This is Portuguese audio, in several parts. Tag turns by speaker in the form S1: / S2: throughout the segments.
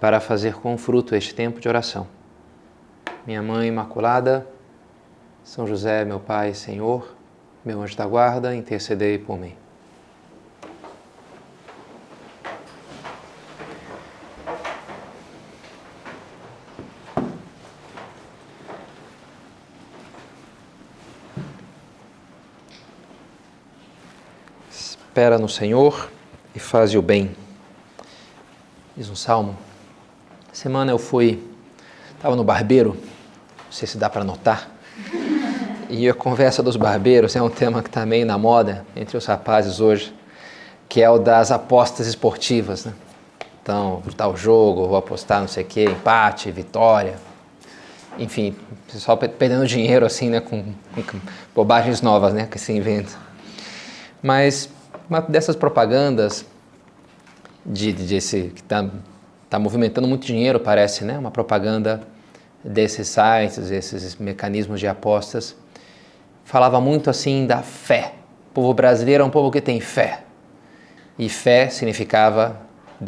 S1: para fazer com fruto este tempo de oração. Minha Mãe Imaculada, São José, meu Pai, Senhor, meu anjo da guarda, intercedei por mim. Espera no Senhor e faz o bem. Diz um salmo. Semana eu fui, estava no barbeiro, não sei se dá para notar. E a conversa dos barbeiros é um tema que está meio na moda entre os rapazes hoje, que é o das apostas esportivas. Né? Então, tal jogo, vou apostar não sei o quê, empate, vitória. Enfim, pessoal perdendo dinheiro assim, né, com, com bobagens novas né, que se inventa. Mas uma dessas propagandas de, de esse, que está tá movimentando muito dinheiro, parece, né? Uma propaganda desses sites, esses mecanismos de apostas. Falava muito assim da fé. O povo brasileiro é um povo que tem fé. E fé significava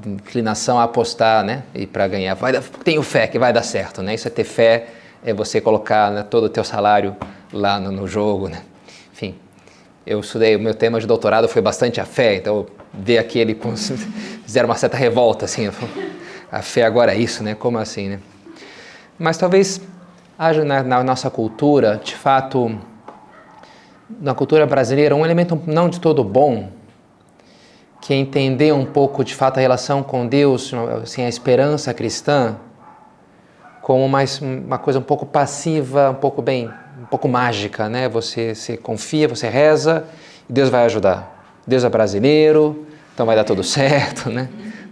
S1: inclinação a apostar, né? E para ganhar. Vai, tenho fé que vai dar certo, né? Isso é ter fé, é você colocar né, todo o teu salário lá no, no jogo, né? Enfim, eu estudei, o meu tema de doutorado foi bastante a fé, então ver aquele fizeram uma certa revolta assim, a fé agora é isso, né? Como assim, né? Mas talvez haja na, na nossa cultura, de fato, na cultura brasileira, um elemento não de todo bom, que é entender um pouco de fato a relação com Deus, assim, a esperança cristã, como mais uma coisa um pouco passiva, um pouco bem um pouco mágica, né? Você, você confia, você reza e Deus vai ajudar. Deus é brasileiro, então vai dar tudo certo, né?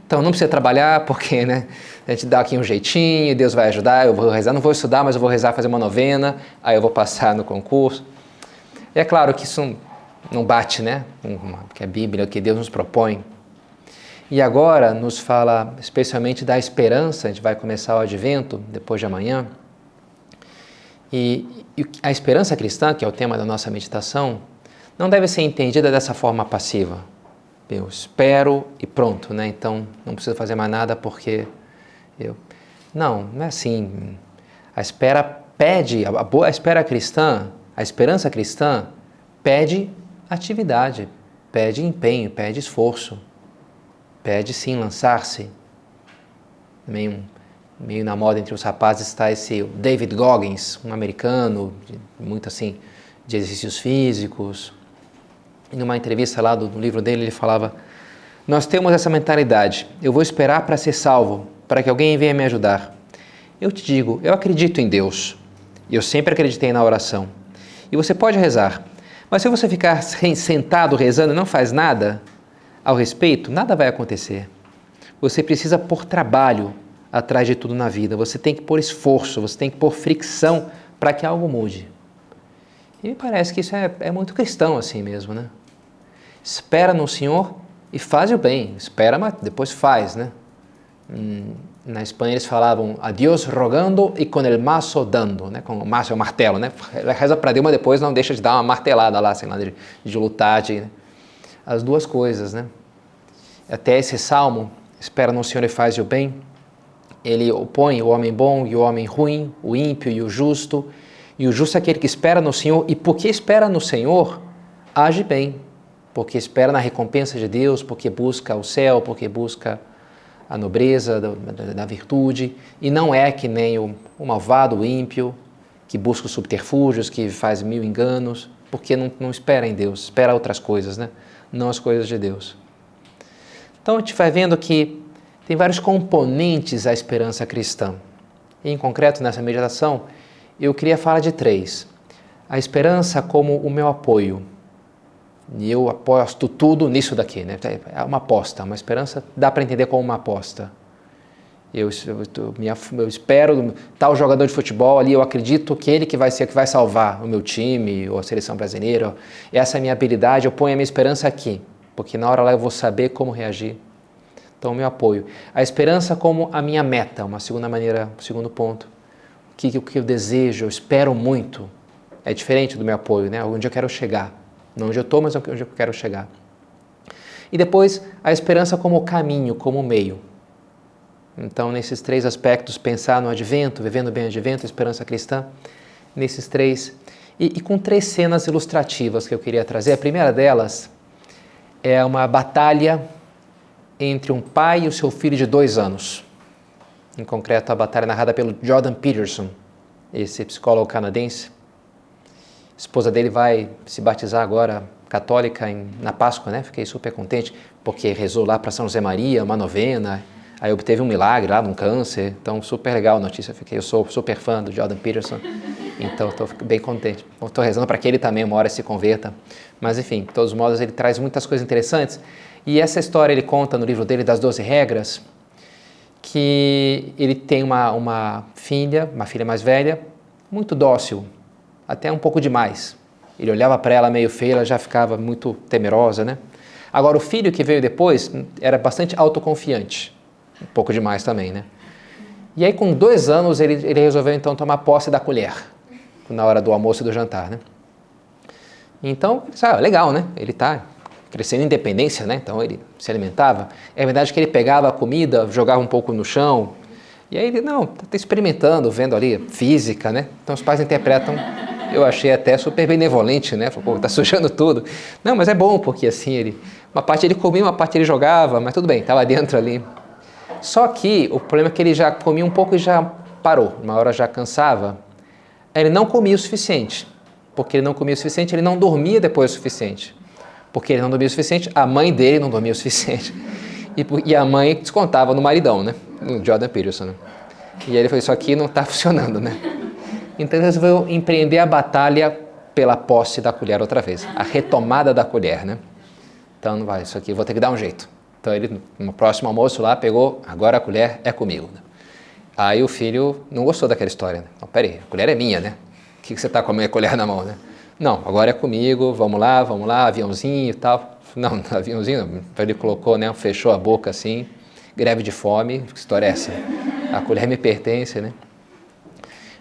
S1: Então não precisa trabalhar porque, né? A gente dá aqui um jeitinho, Deus vai ajudar, eu vou rezar, não vou estudar, mas eu vou rezar, fazer uma novena, aí eu vou passar no concurso. E é claro que isso não bate, né? Que a Bíblia, que Deus nos propõe. E agora nos fala especialmente da esperança, a gente vai começar o advento depois de amanhã. E a esperança cristã, que é o tema da nossa meditação, não deve ser entendida dessa forma passiva. Eu espero e pronto, né? Então não preciso fazer mais nada porque eu. Não, não é assim. A espera pede, a boa espera cristã, a esperança cristã pede atividade, pede empenho, pede esforço, pede sim lançar-se. Também meio na moda entre os rapazes está esse David Goggins, um americano, muito assim, de exercícios físicos. E numa entrevista lá do, do livro dele, ele falava: Nós temos essa mentalidade, eu vou esperar para ser salvo, para que alguém venha me ajudar. Eu te digo, eu acredito em Deus. Eu sempre acreditei na oração. E você pode rezar, mas se você ficar sentado rezando e não faz nada ao respeito, nada vai acontecer. Você precisa pôr trabalho, atrás de tudo na vida. Você tem que pôr esforço, você tem que pôr fricção para que algo mude. E me parece que isso é, é muito cristão assim mesmo, né? Espera no Senhor e faz o bem. Espera, mas depois faz, né? Hum, na Espanha eles falavam a Deus rogando e com el maço dando, né? Com o maço é o martelo, né? Reza para Deus, mas depois não deixa de dar uma martelada lá, sei lá, de, de lutar, de, né? as duas coisas, né? Até esse salmo, espera no Senhor e faz o bem, ele opõe o homem bom e o homem ruim, o ímpio e o justo. E o justo é aquele que espera no Senhor, e porque espera no Senhor, age bem. Porque espera na recompensa de Deus, porque busca o céu, porque busca a nobreza da, virtude, e não é que nem o, o, malvado, o ímpio, que busca os subterfúgios, que faz mil enganos, porque não, não espera em Deus, espera outras coisas, né? não as coisas de Deus. Então a gente vai vendo que tem vários componentes à esperança cristã. E, em concreto, nessa meditação, eu queria falar de três. A esperança como o meu apoio. E eu aposto tudo nisso daqui. Né? É uma aposta, uma esperança dá para entender como uma aposta. Eu, eu, eu, espero tal jogador de futebol ali, eu acredito que ele que vai ser que vai salvar o meu time ou a seleção brasileira. Essa é a minha habilidade, eu ponho a minha esperança aqui, porque na hora lá eu vou saber como reagir então, o meu apoio. A esperança como a minha meta, uma segunda maneira, um segundo ponto. O que, o que eu desejo, eu espero muito. É diferente do meu apoio, né? Onde eu quero chegar. Não onde eu estou, mas onde eu quero chegar. E depois, a esperança como caminho, como meio. Então, nesses três aspectos, pensar no advento, vivendo bem o advento, esperança cristã, nesses três. E, e, com três cenas ilustrativas que eu queria trazer. A primeira delas é uma batalha entre um pai e o seu filho de dois anos. Em concreto, a batalha narrada pelo Jordan Peterson, esse psicólogo canadense. A esposa dele vai se batizar agora católica em, na Páscoa, né? Fiquei super contente porque rezou lá para São José Maria, uma novena, Aí obteve um milagre lá, um câncer. Então, super legal a notícia. Fiquei, eu sou super fã do Jordan Peterson. Então, estou bem contente. Estou rezando para que ele também uma hora se converta. Mas, enfim, de todos os modos, ele traz muitas coisas interessantes. E essa história ele conta no livro dele das 12 regras, que ele tem uma, uma filha, uma filha mais velha, muito dócil, até um pouco demais. Ele olhava para ela meio feia, ela já ficava muito temerosa, né? Agora, o filho que veio depois era bastante autoconfiante um pouco demais também, né? E aí, com dois anos, ele, ele resolveu então tomar posse da colher, na hora do almoço e do jantar, né? Então, sabe, legal, né? Ele está crescendo em independência, né? Então ele se alimentava. É verdade que ele pegava a comida, jogava um pouco no chão. E aí ele, não, está experimentando, vendo ali física, né? Então os pais interpretam, eu achei até super benevolente, né? Pô, tá sujando tudo. Não, mas é bom, porque assim, ele, uma parte ele comia, uma parte ele jogava, mas tudo bem, estava dentro ali. Só que o problema é que ele já comia um pouco e já parou, uma hora já cansava. Ele não comia o suficiente. Porque ele não comia o suficiente, ele não dormia depois o suficiente. Porque ele não dormia o suficiente, a mãe dele não dormia o suficiente. E, e a mãe descontava no maridão, né? No Jordan Peterson. Né? E aí ele falou: Isso aqui não está funcionando, né? Então ele resolveu empreender a batalha pela posse da colher outra vez, a retomada da colher, né? Então não vai, isso aqui vou ter que dar um jeito. Então ele, no próximo almoço lá, pegou, agora a colher é comigo. Né? Aí o filho não gostou daquela história. Né? Não, peraí, a colher é minha, né? O que, que você está com a minha colher na mão, né? Não, agora é comigo, vamos lá, vamos lá, aviãozinho e tal. Não, aviãozinho não. Ele colocou, né? Fechou a boca assim, greve de fome, que história é essa? A colher me pertence, né?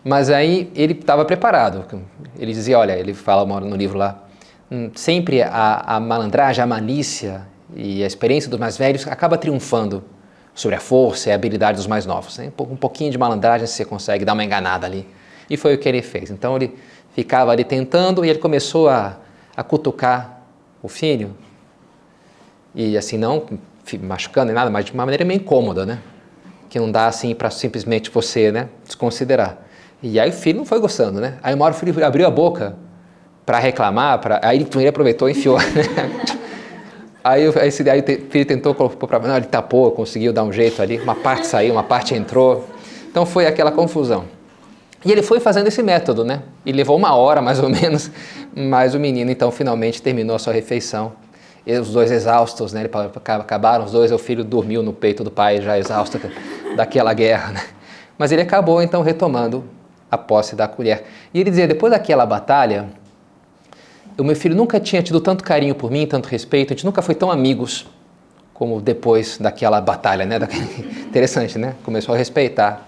S1: Mas aí ele estava preparado. Ele dizia, olha, ele fala no livro lá, hum, sempre a, a malandragem, a malícia e a experiência dos mais velhos acaba triunfando sobre a força e a habilidade dos mais novos. Né? Um pouquinho de malandragem você consegue dar uma enganada ali. E foi o que ele fez. Então ele ficava ali tentando e ele começou a, a cutucar o filho. E assim, não machucando nem nada, mas de uma maneira meio incômoda, né? Que não dá assim para simplesmente você né, desconsiderar. E aí o filho não foi gostando, né? Aí uma hora o filho abriu a boca para reclamar, pra... aí ele aproveitou e enfiou. Né? Aí, esse, aí o filho tentou não, ele tapou, conseguiu dar um jeito ali, uma parte saiu, uma parte entrou. Então foi aquela confusão. E ele foi fazendo esse método, né? E levou uma hora mais ou menos, mas o menino então finalmente terminou a sua refeição. E os dois exaustos, né? Acabaram os dois, o filho dormiu no peito do pai já exausto daquela guerra, né? Mas ele acabou então retomando a posse da colher. E ele dizia, depois daquela batalha, o meu filho nunca tinha tido tanto carinho por mim, tanto respeito, a gente nunca foi tão amigos como depois daquela batalha, né? Interessante, né? Começou a respeitar.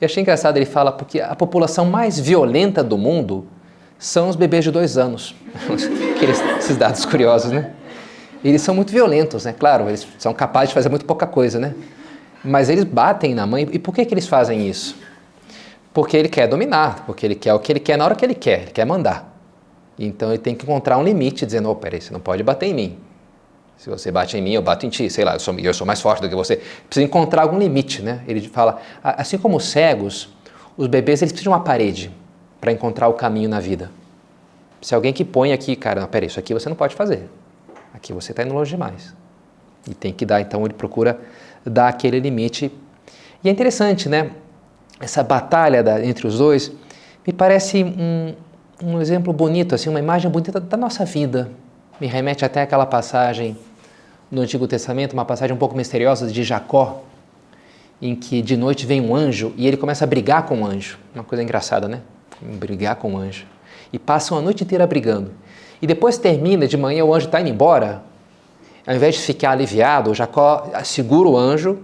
S1: E achei engraçado, ele fala, porque a população mais violenta do mundo são os bebês de dois anos. Aqueles, esses dados curiosos, né? Eles são muito violentos, né? Claro, eles são capazes de fazer muito pouca coisa, né? Mas eles batem na mãe. E por que, que eles fazem isso? Porque ele quer dominar, porque ele quer o que ele quer na hora que ele quer, ele quer mandar. Então ele tem que encontrar um limite, dizendo: oh, peraí, você não pode bater em mim. Se você bate em mim, eu bato em ti, sei lá, eu sou, eu sou mais forte do que você. Precisa encontrar algum limite, né? Ele fala: assim como os cegos, os bebês eles precisam de uma parede para encontrar o caminho na vida. Se alguém que põe aqui, cara, não, peraí, isso aqui você não pode fazer. Aqui você está indo longe demais. E tem que dar, então ele procura dar aquele limite. E é interessante, né? Essa batalha da, entre os dois me parece um, um exemplo bonito, assim, uma imagem bonita da nossa vida. Me remete até aquela passagem no Antigo Testamento, uma passagem um pouco misteriosa de Jacó, em que de noite vem um anjo e ele começa a brigar com o anjo. Uma coisa engraçada, né? Brigar com o anjo. E passam a noite inteira brigando. E depois termina, de manhã o anjo está indo embora. Ao invés de ficar aliviado, Jacó segura o anjo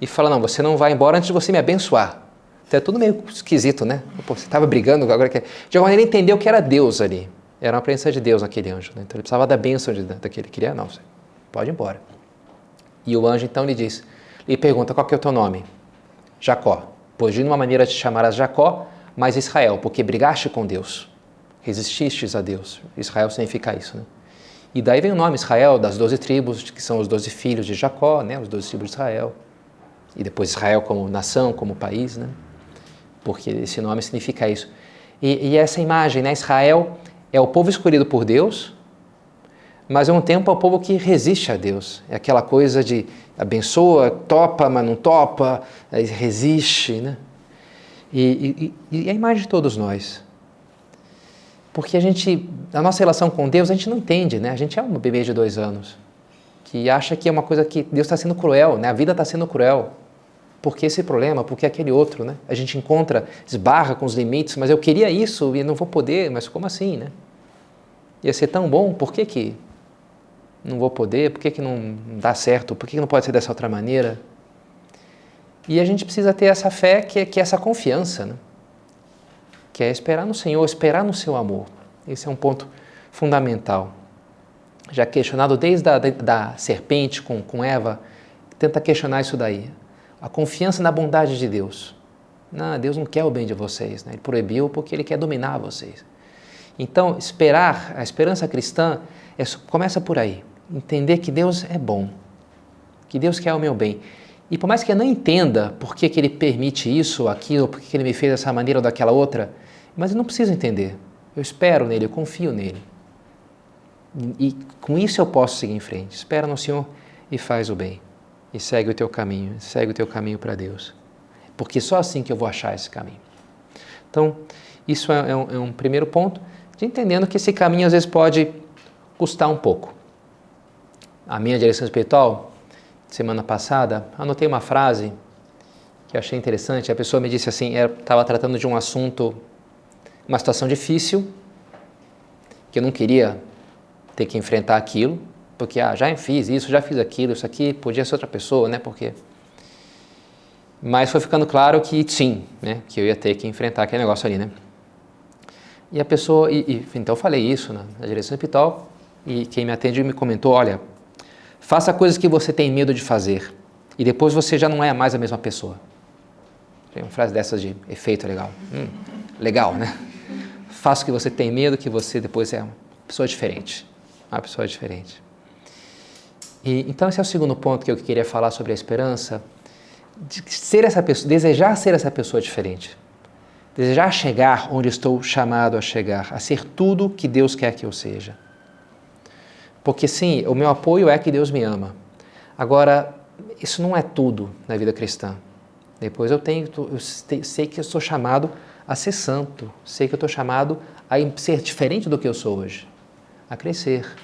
S1: e fala: Não, você não vai embora antes de você me abençoar. Então é tudo meio esquisito, né? Pô, você estava brigando, agora que. De alguma maneira ele entendeu que era Deus ali. Era uma presença de Deus naquele anjo. Né? Então ele precisava da bênção de, daquele. Queria, não, você pode ir embora. E o anjo então lhe diz: e pergunta: qual que é o teu nome? Jacó. Pois de uma maneira te chamarás Jacó, mas Israel, porque brigaste com Deus, resististes a Deus. Israel significa isso, né? E daí vem o nome Israel, das doze tribos, que são os doze filhos de Jacó, né? Os doze tribos de Israel. E depois Israel como nação, como país, né? Porque esse nome significa isso. E, e essa imagem, né? Israel é o povo escolhido por Deus, mas ao mesmo tempo é o povo que resiste a Deus. É aquela coisa de abençoa, topa, mas não topa, resiste, né? E, e, e a imagem de todos nós. Porque a gente, a nossa relação com Deus, a gente não entende, né? A gente é um bebê de dois anos que acha que é uma coisa que Deus está sendo cruel, né? A vida está sendo cruel. Por que esse problema? Por que aquele outro, né? A gente encontra, esbarra com os limites, mas eu queria isso e não vou poder, mas como assim, né? Ia ser tão bom, por que que não vou poder? Por que que não dá certo? Por que que não pode ser dessa outra maneira? E a gente precisa ter essa fé, que é, que é essa confiança, né? que é esperar no Senhor, esperar no seu amor. Esse é um ponto fundamental. Já questionado desde a da, da serpente com, com Eva, tenta questionar isso daí. A confiança na bondade de Deus. Não, Deus não quer o bem de vocês, né? Ele proibiu porque Ele quer dominar vocês. Então, esperar, a esperança cristã é, começa por aí. Entender que Deus é bom, que Deus quer o meu bem. E por mais que eu não entenda por que, que ele permite isso aquilo, por que, que ele me fez dessa maneira ou daquela outra, mas eu não preciso entender. Eu espero nele, eu confio nele. E, e com isso eu posso seguir em frente. Espera no Senhor e faz o bem. E segue o teu caminho, segue o teu caminho para Deus. Porque só assim que eu vou achar esse caminho. Então, isso é, é, um, é um primeiro ponto, de entendendo que esse caminho às vezes pode custar um pouco. A minha direção espiritual semana passada, anotei uma frase que eu achei interessante. A pessoa me disse assim: estava tratando de um assunto, uma situação difícil, que eu não queria ter que enfrentar aquilo, porque ah, já fiz isso, já fiz aquilo, isso aqui podia ser outra pessoa, né? Porque mas foi ficando claro que sim, né? Que eu ia ter que enfrentar aquele negócio ali, né? E a pessoa, e, e, então eu falei isso na, na direção espiritual e quem me atende me comentou, olha, Faça coisas que você tem medo de fazer e depois você já não é mais a mesma pessoa. Tem uma frase dessas de efeito legal. Hum, legal, né? Faça o que você tem medo que você depois é uma pessoa diferente. Uma pessoa diferente. E, então esse é o segundo ponto que eu queria falar sobre a esperança. De ser essa pessoa, desejar ser essa pessoa diferente. Desejar chegar onde estou chamado a chegar, a ser tudo que Deus quer que eu seja. Porque sim, o meu apoio é que Deus me ama. Agora, isso não é tudo na vida cristã. Depois eu tenho, eu sei que eu sou chamado a ser santo, sei que eu estou chamado a ser diferente do que eu sou hoje, a crescer.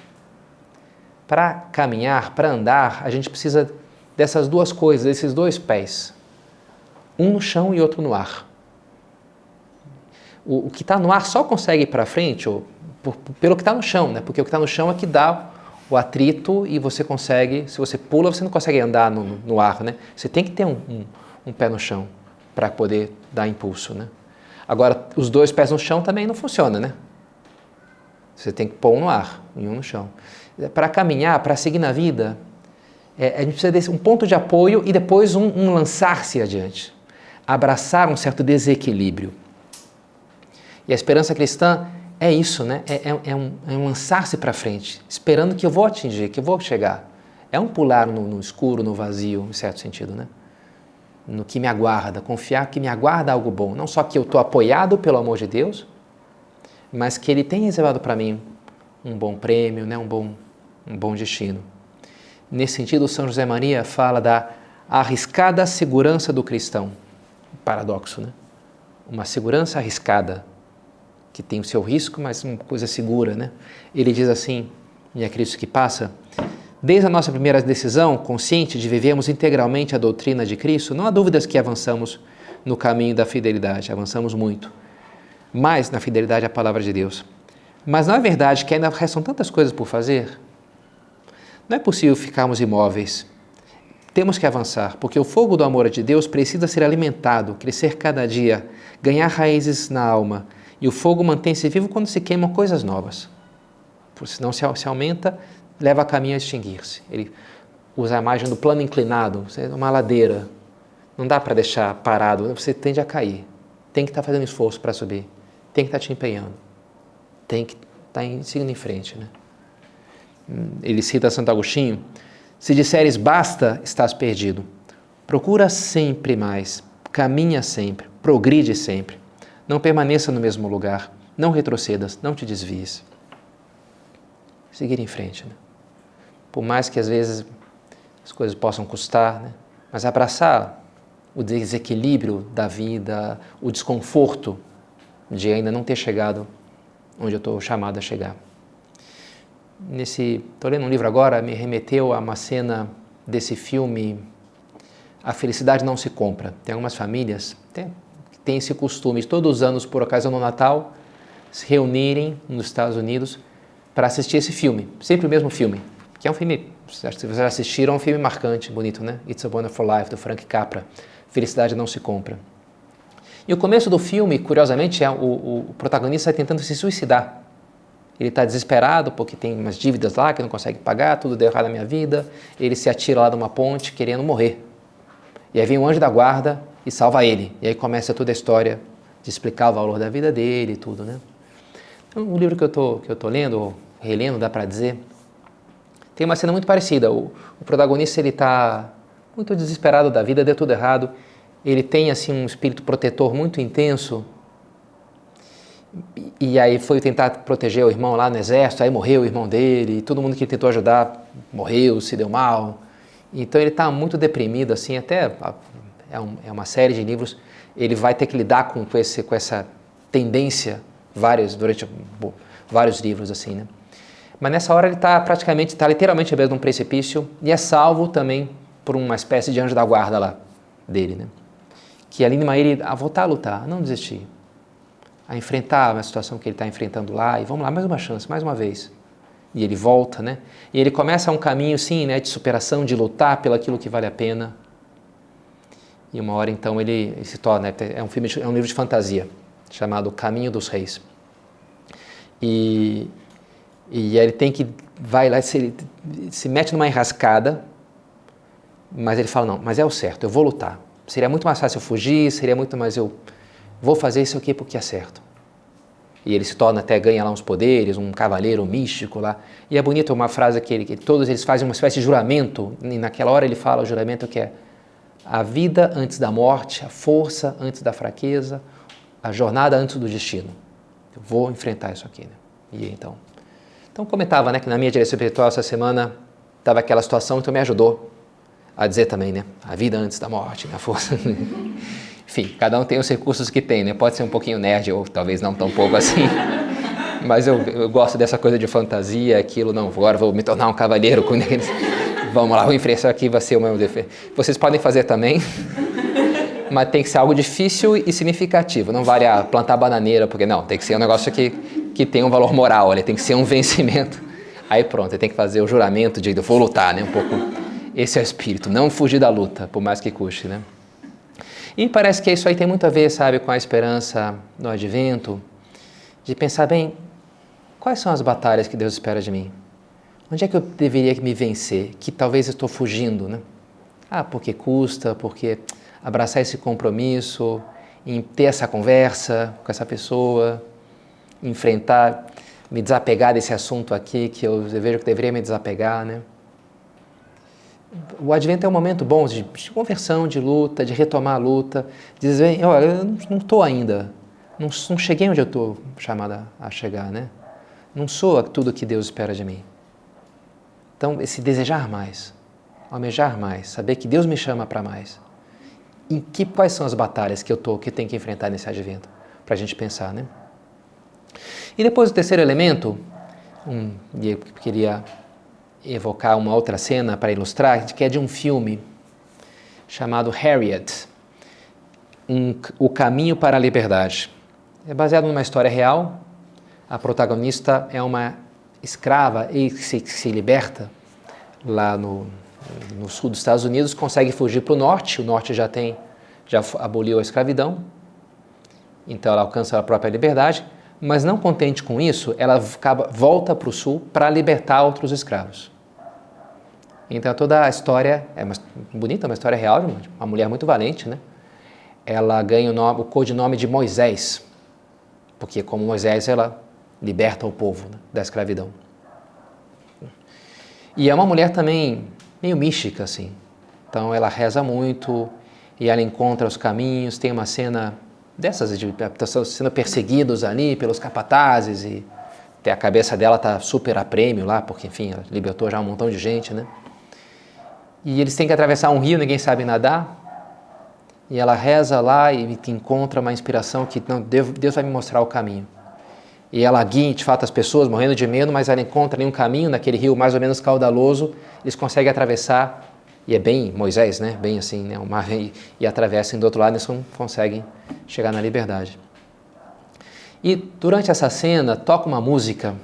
S1: Para caminhar, para andar, a gente precisa dessas duas coisas, desses dois pés, um no chão e outro no ar. O, o que está no ar só consegue ir para frente, ou por, pelo que está no chão, né? porque o que está no chão é que dá o atrito e você consegue, se você pula, você não consegue andar no, no ar, né? Você tem que ter um, um, um pé no chão para poder dar impulso, né? Agora, os dois pés no chão também não funciona, né? Você tem que pôr um no ar e um no chão. Para caminhar, para seguir na vida, é, a gente precisa de um ponto de apoio e depois um, um lançar-se adiante. Abraçar um certo desequilíbrio. E a esperança cristã é isso, né? É, é, é um, é um lançar-se para frente, esperando que eu vou atingir, que eu vou chegar. É um pular no, no, escuro, no vazio, em certo sentido, né? No que me aguarda, confiar que me aguarda algo bom. Não só que eu estou apoiado pelo amor de Deus, mas que Ele tem reservado para mim um bom prêmio, né? um, bom, um bom destino. Nesse sentido, São José Maria fala da arriscada segurança do cristão. Paradoxo, né? Uma segurança arriscada que tem o seu risco, mas uma coisa segura, né? Ele diz assim, minha Cristo que passa, desde a nossa primeira decisão consciente de vivermos integralmente a doutrina de Cristo, não há dúvidas que avançamos no caminho da fidelidade, avançamos muito, mais na fidelidade à palavra de Deus. Mas não é verdade que ainda restam tantas coisas por fazer? Não é possível ficarmos imóveis. Temos que avançar, porque o fogo do amor de Deus precisa ser alimentado, crescer cada dia, ganhar raízes na alma, e o fogo mantém-se vivo quando se queimam coisas novas. Por senão se, se aumenta, leva a caminho a extinguir-se. Ele usa a imagem do plano inclinado, uma ladeira. Não dá para deixar parado, você tende a cair. Tem que estar tá fazendo esforço para subir. Tem que estar tá te empenhando. Tem que estar tá seguindo em frente. Né? Ele cita Santo Agostinho: Se disseres basta, estás perdido. Procura sempre mais, caminha sempre, progride sempre. Não permaneça no mesmo lugar, não retrocedas, não te desvies. Seguir em frente. Né? Por mais que às vezes as coisas possam custar, né? mas abraçar o desequilíbrio da vida, o desconforto de ainda não ter chegado onde eu estou chamado a chegar. Nesse, estou lendo um livro agora, me remeteu a uma cena desse filme A Felicidade Não Se Compra. Tem algumas famílias tem, que têm esse costume de todos os anos, por ocasião do Natal, se reunirem nos Estados Unidos para assistir esse filme, sempre o mesmo filme, que é um filme, se vocês assistiram, é um filme marcante, bonito, né? It's a Wonderful Life, do Frank Capra. Felicidade não se compra. E o começo do filme, curiosamente, é o, o protagonista tentando se suicidar. Ele está desesperado porque tem umas dívidas lá que não consegue pagar, tudo deu errado na minha vida. Ele se atira lá de uma ponte querendo morrer. E aí vem um anjo da guarda e salva ele. E aí começa toda a história de explicar o valor da vida dele e tudo, né? Então, o livro que eu tô, que eu tô lendo, relendo, dá para dizer, tem uma cena muito parecida. O, o protagonista ele está muito desesperado da vida, deu tudo errado. Ele tem assim um espírito protetor muito intenso. E, e aí foi tentar proteger o irmão lá no exército, aí morreu o irmão dele, todo mundo que tentou ajudar morreu, se deu mal. Então ele está muito deprimido, assim, até é, um, é, uma série de livros. Ele vai ter que lidar com, com, esse, com essa tendência vários, durante vários livros, assim, né? Mas nessa hora ele está praticamente, está literalmente à beira de um precipício e é salvo também por uma espécie de anjo da guarda lá dele, né? Que anima ele a voltar a lutar, a não desistir, a enfrentar a situação que ele está enfrentando lá e vamos lá, mais uma chance, mais uma vez. E ele volta, né? E ele começa um caminho, sim, né, de superação, de lutar pelo aquilo que vale a pena. E uma hora então ele, se torna, é um filme, é um livro de fantasia chamado Caminho dos Reis. E e ele tem que, vai lá, se, se mete numa enrascada, mas ele fala, não, mas é o certo, eu vou lutar. Seria muito mais fácil eu fugir, seria muito mais eu vou fazer isso aqui porque é certo. E ele se torna até, ganha lá uns poderes, um cavaleiro místico lá. E é bonito uma frase que, ele, que todos eles fazem uma espécie de juramento, e naquela hora ele fala o juramento que é a vida antes da morte, a força antes da fraqueza, a jornada antes do destino. Eu vou enfrentar isso aqui. Né? E então, então comentava, né, que na minha direção espiritual essa semana estava aquela situação, então me ajudou a dizer também, né, a vida antes da morte, né, a força. Enfim, cada um tem os recursos que tem, né? Pode ser um pouquinho nerd ou talvez não tão pouco assim. Mas eu, eu gosto dessa coisa de fantasia, aquilo, não, agora vou me tornar um cavaleiro com eles. Vamos lá, o enfrentar aqui vai ser o meu defeito. Vocês podem fazer também, mas tem que ser algo difícil e significativo. Não vale a plantar bananeira, porque não, tem que ser um negócio que que tem um valor moral, olha, tem que ser um vencimento. Aí pronto, tem que fazer o juramento de vou lutar, né? Um pouco. Esse é o espírito, não fugir da luta, por mais que custe, né? E parece que isso aí tem muito a ver, sabe, com a esperança no advento, de pensar bem, quais são as batalhas que Deus espera de mim? Onde é que eu deveria me vencer? Que talvez eu estou fugindo, né? Ah, porque custa, porque abraçar esse compromisso, em ter essa conversa com essa pessoa, enfrentar, me desapegar desse assunto aqui que eu vejo que deveria me desapegar, né? O advento é um momento bom de, conversão, de luta, de retomar a luta, de dizer, olha, eu não estou ainda, não, não, cheguei onde eu estou chamada a chegar, né? Não sou tudo que Deus espera de mim. Então, esse desejar mais, almejar mais, saber que Deus me chama para mais. Em que quais são as batalhas que eu tô, que tenho que enfrentar nesse advento, para a gente pensar, né? E depois o terceiro elemento, um, eu queria evocar uma outra cena para ilustrar, que é de um filme chamado Harriet, um, O Caminho para a Liberdade. É baseado numa história real. A protagonista é uma escrava e se, se liberta lá no, no sul dos Estados Unidos, consegue fugir para o norte. O norte já tem, já aboliu a escravidão, então ela alcança a própria liberdade mas não contente com isso, ela acaba, volta para o sul para libertar outros escravos. Então toda a história é uma, bonita, uma história real uma mulher muito valente, né? Ela ganha o, nome, o codinome de Moisés, porque como Moisés ela liberta o povo né, da escravidão. E é uma mulher também meio mística, assim. Então ela reza muito e ela encontra os caminhos. Tem uma cena dessas de sendo perseguidos ali pelos capatazes e até a cabeça dela tá super a prêmio lá, porque enfim, ela libertou já um montão de gente, né? E eles têm que atravessar um rio, ninguém sabe nadar. E ela reza lá e encontra uma inspiração que não, Deus vai me mostrar o caminho. E ela guia, de fato, as pessoas morrendo de medo, mas ela encontra um caminho naquele rio mais ou menos caudaloso. Eles conseguem atravessar, e é bem Moisés, né? Bem assim, né? O mar e, e atravessam do outro lado eles conseguem chegar na liberdade. E durante essa cena toca uma música,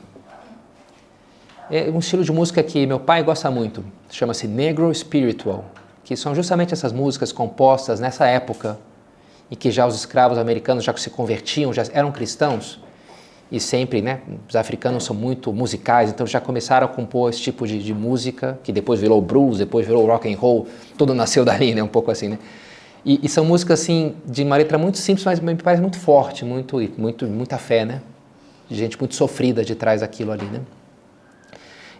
S1: é um estilo de música que meu pai gosta muito, chama-se Negro Spiritual que são justamente essas músicas compostas nessa época em que já os escravos americanos já se convertiam, já eram cristãos e sempre, né, os africanos são muito musicais, então já começaram a compor esse tipo de, de música que depois virou blues, depois virou rock and roll, tudo nasceu dali, né, um pouco assim, né. E, e são músicas assim de uma letra muito simples, mas me parece muito forte, muito, muito, muita fé, né, de gente muito sofrida de trás daquilo ali, né.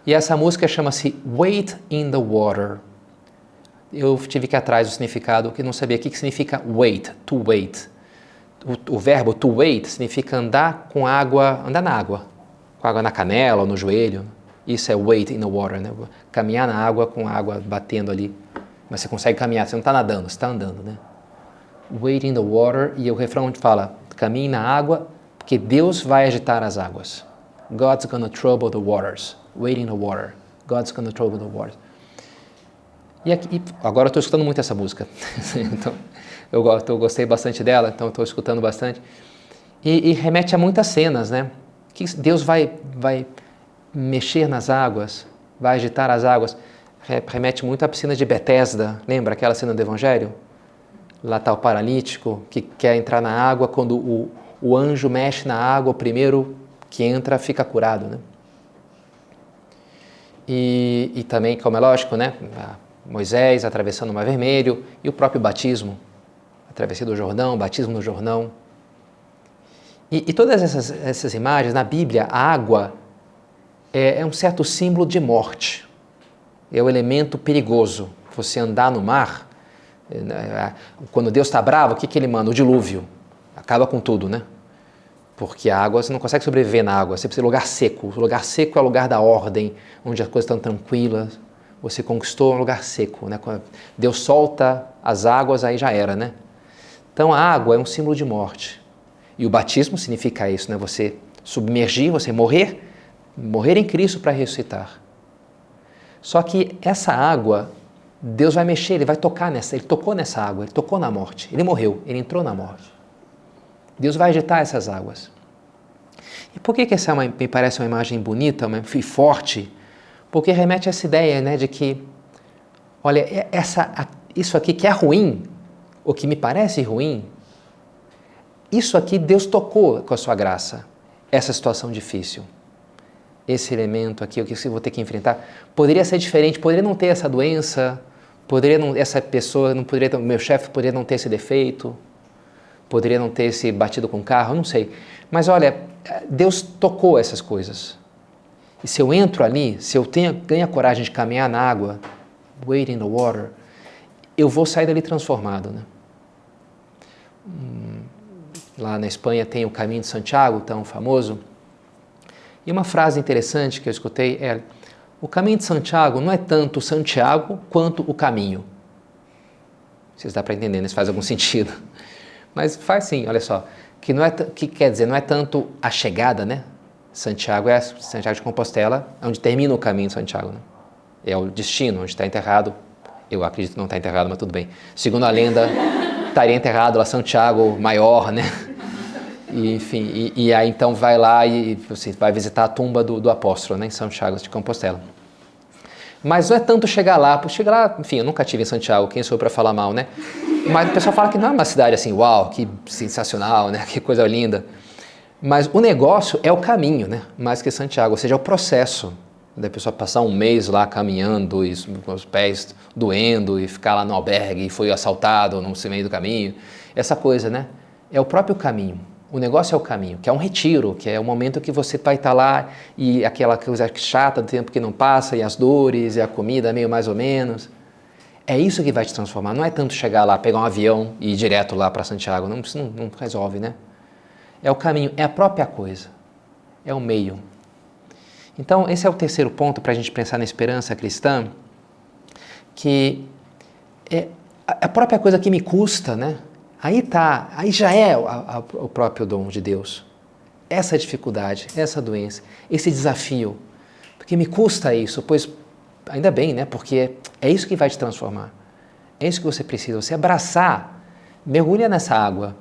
S1: E essa música chama-se Wait in the Water eu tive que ir atrás do significado, que não sabia o que, que significa wait, to wait. O, o, verbo to wait significa andar com água, andar na água, com água na canela ou no joelho. Isso é wait in the water, né? Caminhar na água com água batendo ali. Mas você consegue caminhar, você não está nadando, você está andando, né? Wait in the water, e o refrão fala, caminhe na água, porque Deus vai agitar as águas. God's gonna trouble the waters. Wait in the water. God's gonna trouble the waters. E, aqui, agora eu estou escutando muito essa música. então, eu, eu, gostei bastante dela, então estou escutando bastante. E, e, remete a muitas cenas, né? Que Deus vai, vai mexer nas águas, vai agitar as águas. Remete muito à piscina de Betesda, lembra aquela cena do Evangelho? Lá está o paralítico que quer entrar na água, quando o, o anjo mexe na água, o primeiro que entra fica curado, né? E, e também, como é lógico, né? Moisés atravessando o Mar Vermelho e o próprio batismo, a travessia do Jordão, batismo no Jordão. E, e todas essas, essas, imagens, na Bíblia, a água é, é um certo símbolo de morte, é o um elemento perigoso. Você andar no mar, é, né, quando Deus está bravo, o que, que ele manda? O dilúvio. Acaba com tudo, né? Porque a água, você não consegue sobreviver na água, você precisa de lugar seco. O lugar seco é o lugar da ordem, onde as coisas estão tranquilas, você conquistou um lugar seco, né? Deus solta as águas, aí já era, né? Então a água é um símbolo de morte. E o batismo significa isso, né? Você submergir, você morrer, morrer em Cristo para ressuscitar. Só que essa água, Deus vai mexer, ele vai tocar nessa, ele tocou nessa água, ele tocou na morte, ele morreu, ele entrou na morte. Deus vai agitar essas águas. E por que, que essa é me parece uma imagem bonita e forte? Porque remete a essa ideia né, de que, olha, essa, isso aqui que é ruim, o que me parece ruim, isso aqui Deus tocou com a sua graça, essa situação difícil. Esse elemento aqui, o que eu vou ter que enfrentar, poderia ser diferente, poderia não ter essa doença, poderia não, essa pessoa não poderia, meu chefe poderia não ter esse defeito, poderia não ter se batido com o carro, não sei. Mas olha, Deus tocou essas coisas. E se eu entro ali, se eu tenho, ganho a coragem de caminhar na água, wait in the water, eu vou sair dali transformado. Né? Hum, lá na Espanha tem o Caminho de Santiago, tão famoso. E uma frase interessante que eu escutei é: o caminho de Santiago não é tanto Santiago quanto o caminho. Vocês dá para entender, né? se faz algum sentido. Mas faz sim, olha só. Que, não é que quer dizer, não é tanto a chegada, né? Santiago é Santiago de Compostela, onde termina o caminho de Santiago. Né? É o destino, onde está enterrado. Eu acredito que não está enterrado, mas tudo bem. Segundo a lenda, estaria enterrado lá Santiago maior, né? E, enfim, e, e, aí então vai lá e você vai visitar a tumba do, do apóstolo, né, em Santiago de Compostela. Mas não é tanto chegar lá, por chegar lá, enfim, eu nunca tive em Santiago, quem sou para falar mal, né? Mas o pessoal fala que não é uma cidade assim, uau, que sensacional, né? Que coisa linda. Mas o negócio é o caminho, né? mais que Santiago, ou seja, é o processo. Da pessoa passar um mês lá caminhando e com os pés doendo e ficar lá no albergue e foi assaltado no meio do caminho. Essa coisa, né? É o próprio caminho. O negócio é o caminho, que é um retiro, que é o momento que você vai estar lá e aquela coisa chata do tempo que não passa, e as dores, e a comida meio mais ou menos. É isso que vai te transformar. Não é tanto chegar lá, pegar um avião e ir direto lá para Santiago. Não, isso não, não resolve, né? É o caminho, é a própria coisa. É o meio. Então, esse é o terceiro ponto para a gente pensar na esperança cristã, que é a própria coisa que me custa, né? Aí tá, aí já é a, a, o próprio dom de Deus. Essa dificuldade, essa doença, esse desafio. Porque me custa isso, pois ainda bem, né? Porque é isso que vai te transformar. É isso que você precisa, você abraçar, mergulha nessa água.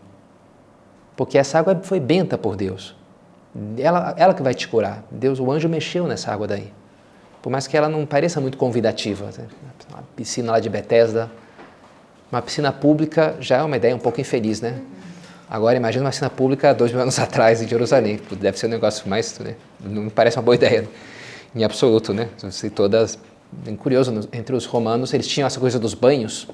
S1: Porque essa água foi benta por Deus. Ela, ela que vai te curar. Deus, o anjo mexeu nessa água daí. Por mais que ela não pareça muito convidativa. Né? Uma piscina lá de Bethesda, uma piscina pública já é uma ideia um pouco infeliz, né? Agora imagina uma piscina pública dois mil anos atrás em Jerusalém. Deve ser um negócio mais, né? não me parece uma boa ideia em absoluto, né? Se todas, curioso, entre os romanos eles tinham essa coisa dos banhos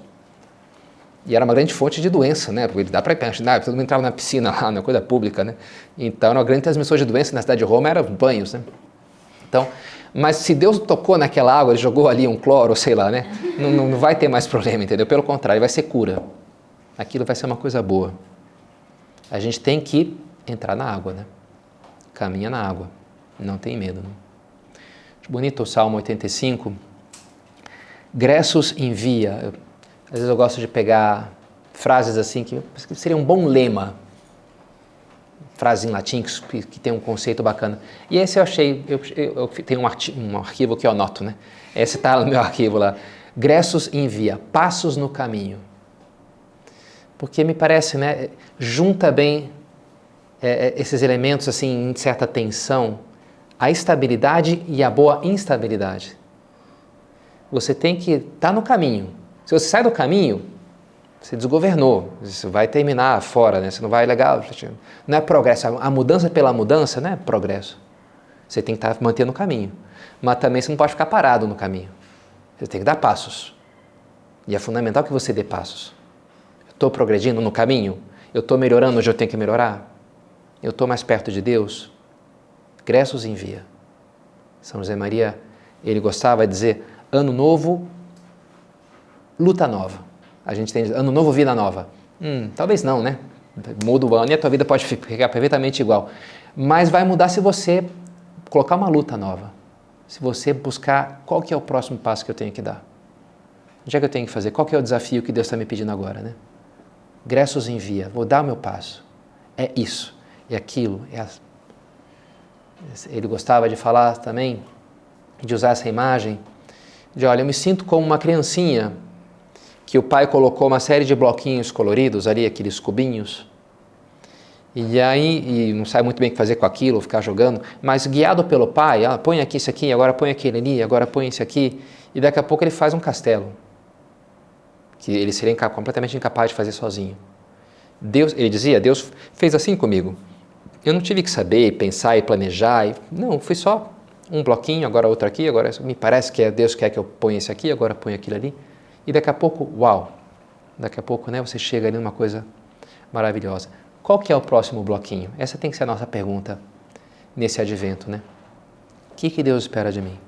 S1: e era uma grande fonte de doença, né? Porque dá para imaginar, todo mundo entrava na piscina lá, na coisa pública, né? Então, uma grande transmissão de doença na cidade de Roma era banhos, né? Então, mas se Deus tocou naquela água, ele jogou ali um cloro, sei lá, né? Não, não vai ter mais problema, entendeu? Pelo contrário, vai ser cura. Aquilo vai ser uma coisa boa. A gente tem que entrar na água, né? Caminha na água. Não tem medo. Né? Bonito o Salmo 85. Gressos envia. Às vezes eu gosto de pegar frases assim que seria um bom lema frase em latim que, que, tem um conceito bacana. E esse eu achei, eu, eu, eu tenho um, um, arquivo que eu anoto, né? Esse está no meu arquivo lá. Gressos envia, passos no caminho. Porque me parece, né, junta bem é, é, esses elementos assim em certa tensão, a estabilidade e a boa instabilidade. Você tem que estar tá no caminho. Se você sai do caminho, você desgovernou, isso vai terminar fora, né? Você não vai legal, não é progresso. A mudança pela mudança não é progresso. Você tem que estar mantendo o caminho, mas também você não pode ficar parado no caminho. Você tem que dar passos. E é fundamental que você dê passos. Estou progredindo no caminho? Eu estou melhorando onde eu tenho que melhorar? Eu estou mais perto de Deus? Gressos envia. São José Maria, ele gostava de dizer: ano novo, luta nova. A gente tem ano novo, vida nova. Hum, talvez não, né? Muda o ano e a tua vida pode ficar perfeitamente igual. Mas vai mudar se você colocar uma luta nova. Se você buscar qual que é o próximo passo que eu tenho que dar. O que é que eu tenho que fazer? Qual que é o desafio que Deus está me pedindo agora, né? Gressos envia, vou dar o meu passo. É isso, é aquilo. É. Ele gostava de falar também, de usar essa imagem, de olha, eu me sinto como uma criancinha que o pai colocou uma série de bloquinhos coloridos ali, aqueles cubinhos. E aí, e não sabe muito bem o que fazer com aquilo, ficar jogando, mas guiado pelo pai, ah, põe aqui isso aqui, agora põe aquele ali, agora põe isso aqui, e daqui a pouco ele faz um castelo, que ele seria completamente incapaz de fazer sozinho. Deus, ele dizia, Deus fez assim comigo. Eu não tive que saber, pensar e planejar, e, não, foi só um bloquinho, agora outro aqui, agora me parece que é Deus quer que eu ponha esse aqui, agora põe aquilo ali. E daqui a pouco, uau, daqui a pouco né, você chega ali numa coisa maravilhosa. Qual que é o próximo bloquinho? Essa tem que ser a nossa pergunta nesse advento, né? O que, que Deus espera de mim?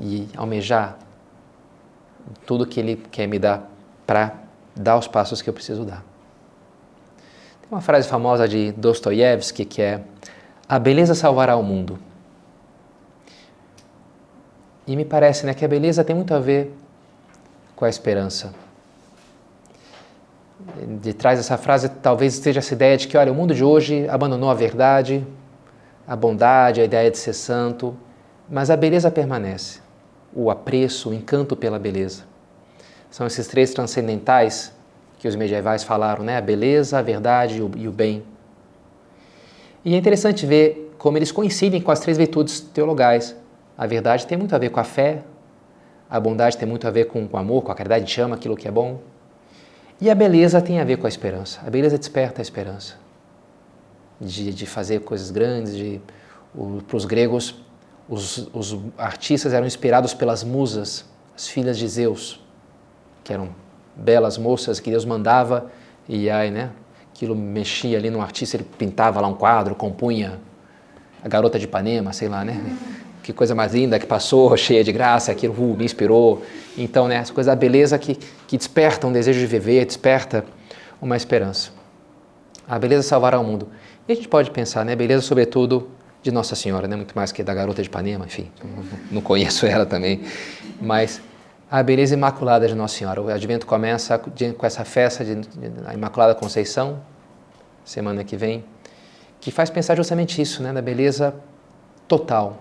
S1: E almejar tudo que Ele quer me dar para dar os passos que eu preciso dar. Tem uma frase famosa de Dostoiévski que é: A beleza salvará o mundo. E me parece né, que a beleza tem muito a ver com a esperança. De trás dessa frase talvez esteja essa ideia de que, olha, o mundo de hoje abandonou a verdade, a bondade, a ideia de ser santo, mas a beleza permanece. O apreço, o encanto pela beleza. São esses três transcendentais que os medievais falaram, né? A beleza, a verdade e o bem. E é interessante ver como eles coincidem com as três virtudes teologais. A verdade tem muito a ver com a fé, a bondade tem muito a ver com o amor, com a caridade, chama aquilo que é bom. E a beleza tem a ver com a esperança. A beleza desperta a esperança de, de fazer coisas grandes. De, para os gregos, os, os artistas eram inspirados pelas musas, as filhas de Zeus, que eram belas moças que Deus mandava e aí, né? Aquilo mexia ali no artista, ele pintava lá um quadro, compunha a garota de Ipanema, sei lá, né? Que coisa mais linda que passou, cheia de graça, aquilo uh, me inspirou. Então, né, as coisas da beleza que, que despertam um desejo de viver, desperta uma esperança. A beleza salvará o mundo. E a gente pode pensar, né, beleza sobretudo de Nossa Senhora, né, muito mais que da garota de Ipanema, enfim, não conheço ela também, mas a beleza imaculada de Nossa Senhora. O advento começa com essa festa de, de, da Imaculada Conceição, semana que vem, que faz pensar justamente isso, né, da beleza total.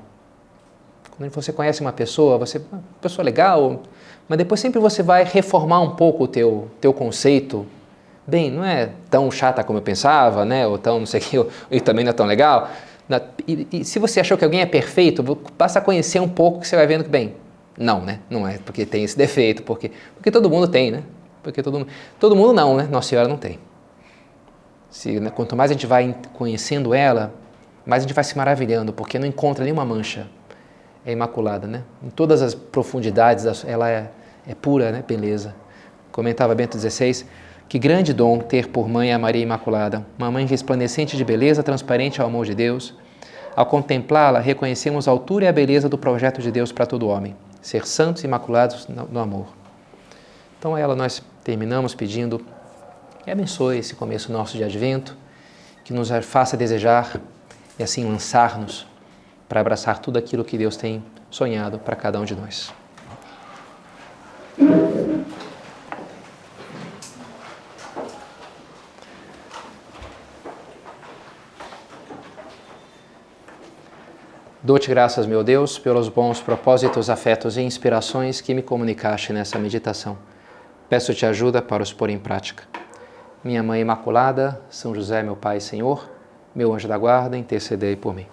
S1: Quando você conhece uma pessoa, você uma pessoa legal, mas depois sempre você vai reformar um pouco o teu teu conceito. Bem, não é tão chata como eu pensava, né? Ou tão não sei o que, e também não é tão legal. E, e, se você achou que alguém é perfeito, basta conhecer um pouco que você vai vendo que bem, não, né? Não é porque tem esse defeito, porque, porque todo mundo tem, né? Porque todo, todo mundo não, né? Nossa Senhora não tem. Se, né, quanto mais a gente vai conhecendo ela, mais a gente vai se maravilhando, porque não encontra nenhuma mancha. É imaculada, né? Em todas as profundidades, ela é, é pura, né? Beleza. Comentava Bento XVI, que grande dom ter por mãe a Maria Imaculada, uma mãe resplandecente de beleza, transparente ao amor de Deus. Ao contemplá-la, reconhecemos a altura e a beleza do projeto de Deus para todo homem ser santos e imaculados no amor. Então, ela nós terminamos pedindo que abençoe esse começo nosso de advento, que nos faça desejar e assim lançar-nos para abraçar tudo aquilo que Deus tem sonhado para cada um de nós. Dou-te graças, meu Deus, pelos bons propósitos, afetos e inspirações que me comunicaste nessa meditação. Peço-te ajuda para os pôr em prática. Minha Mãe Imaculada, São José, meu Pai e Senhor, meu anjo da guarda, intercedei por mim.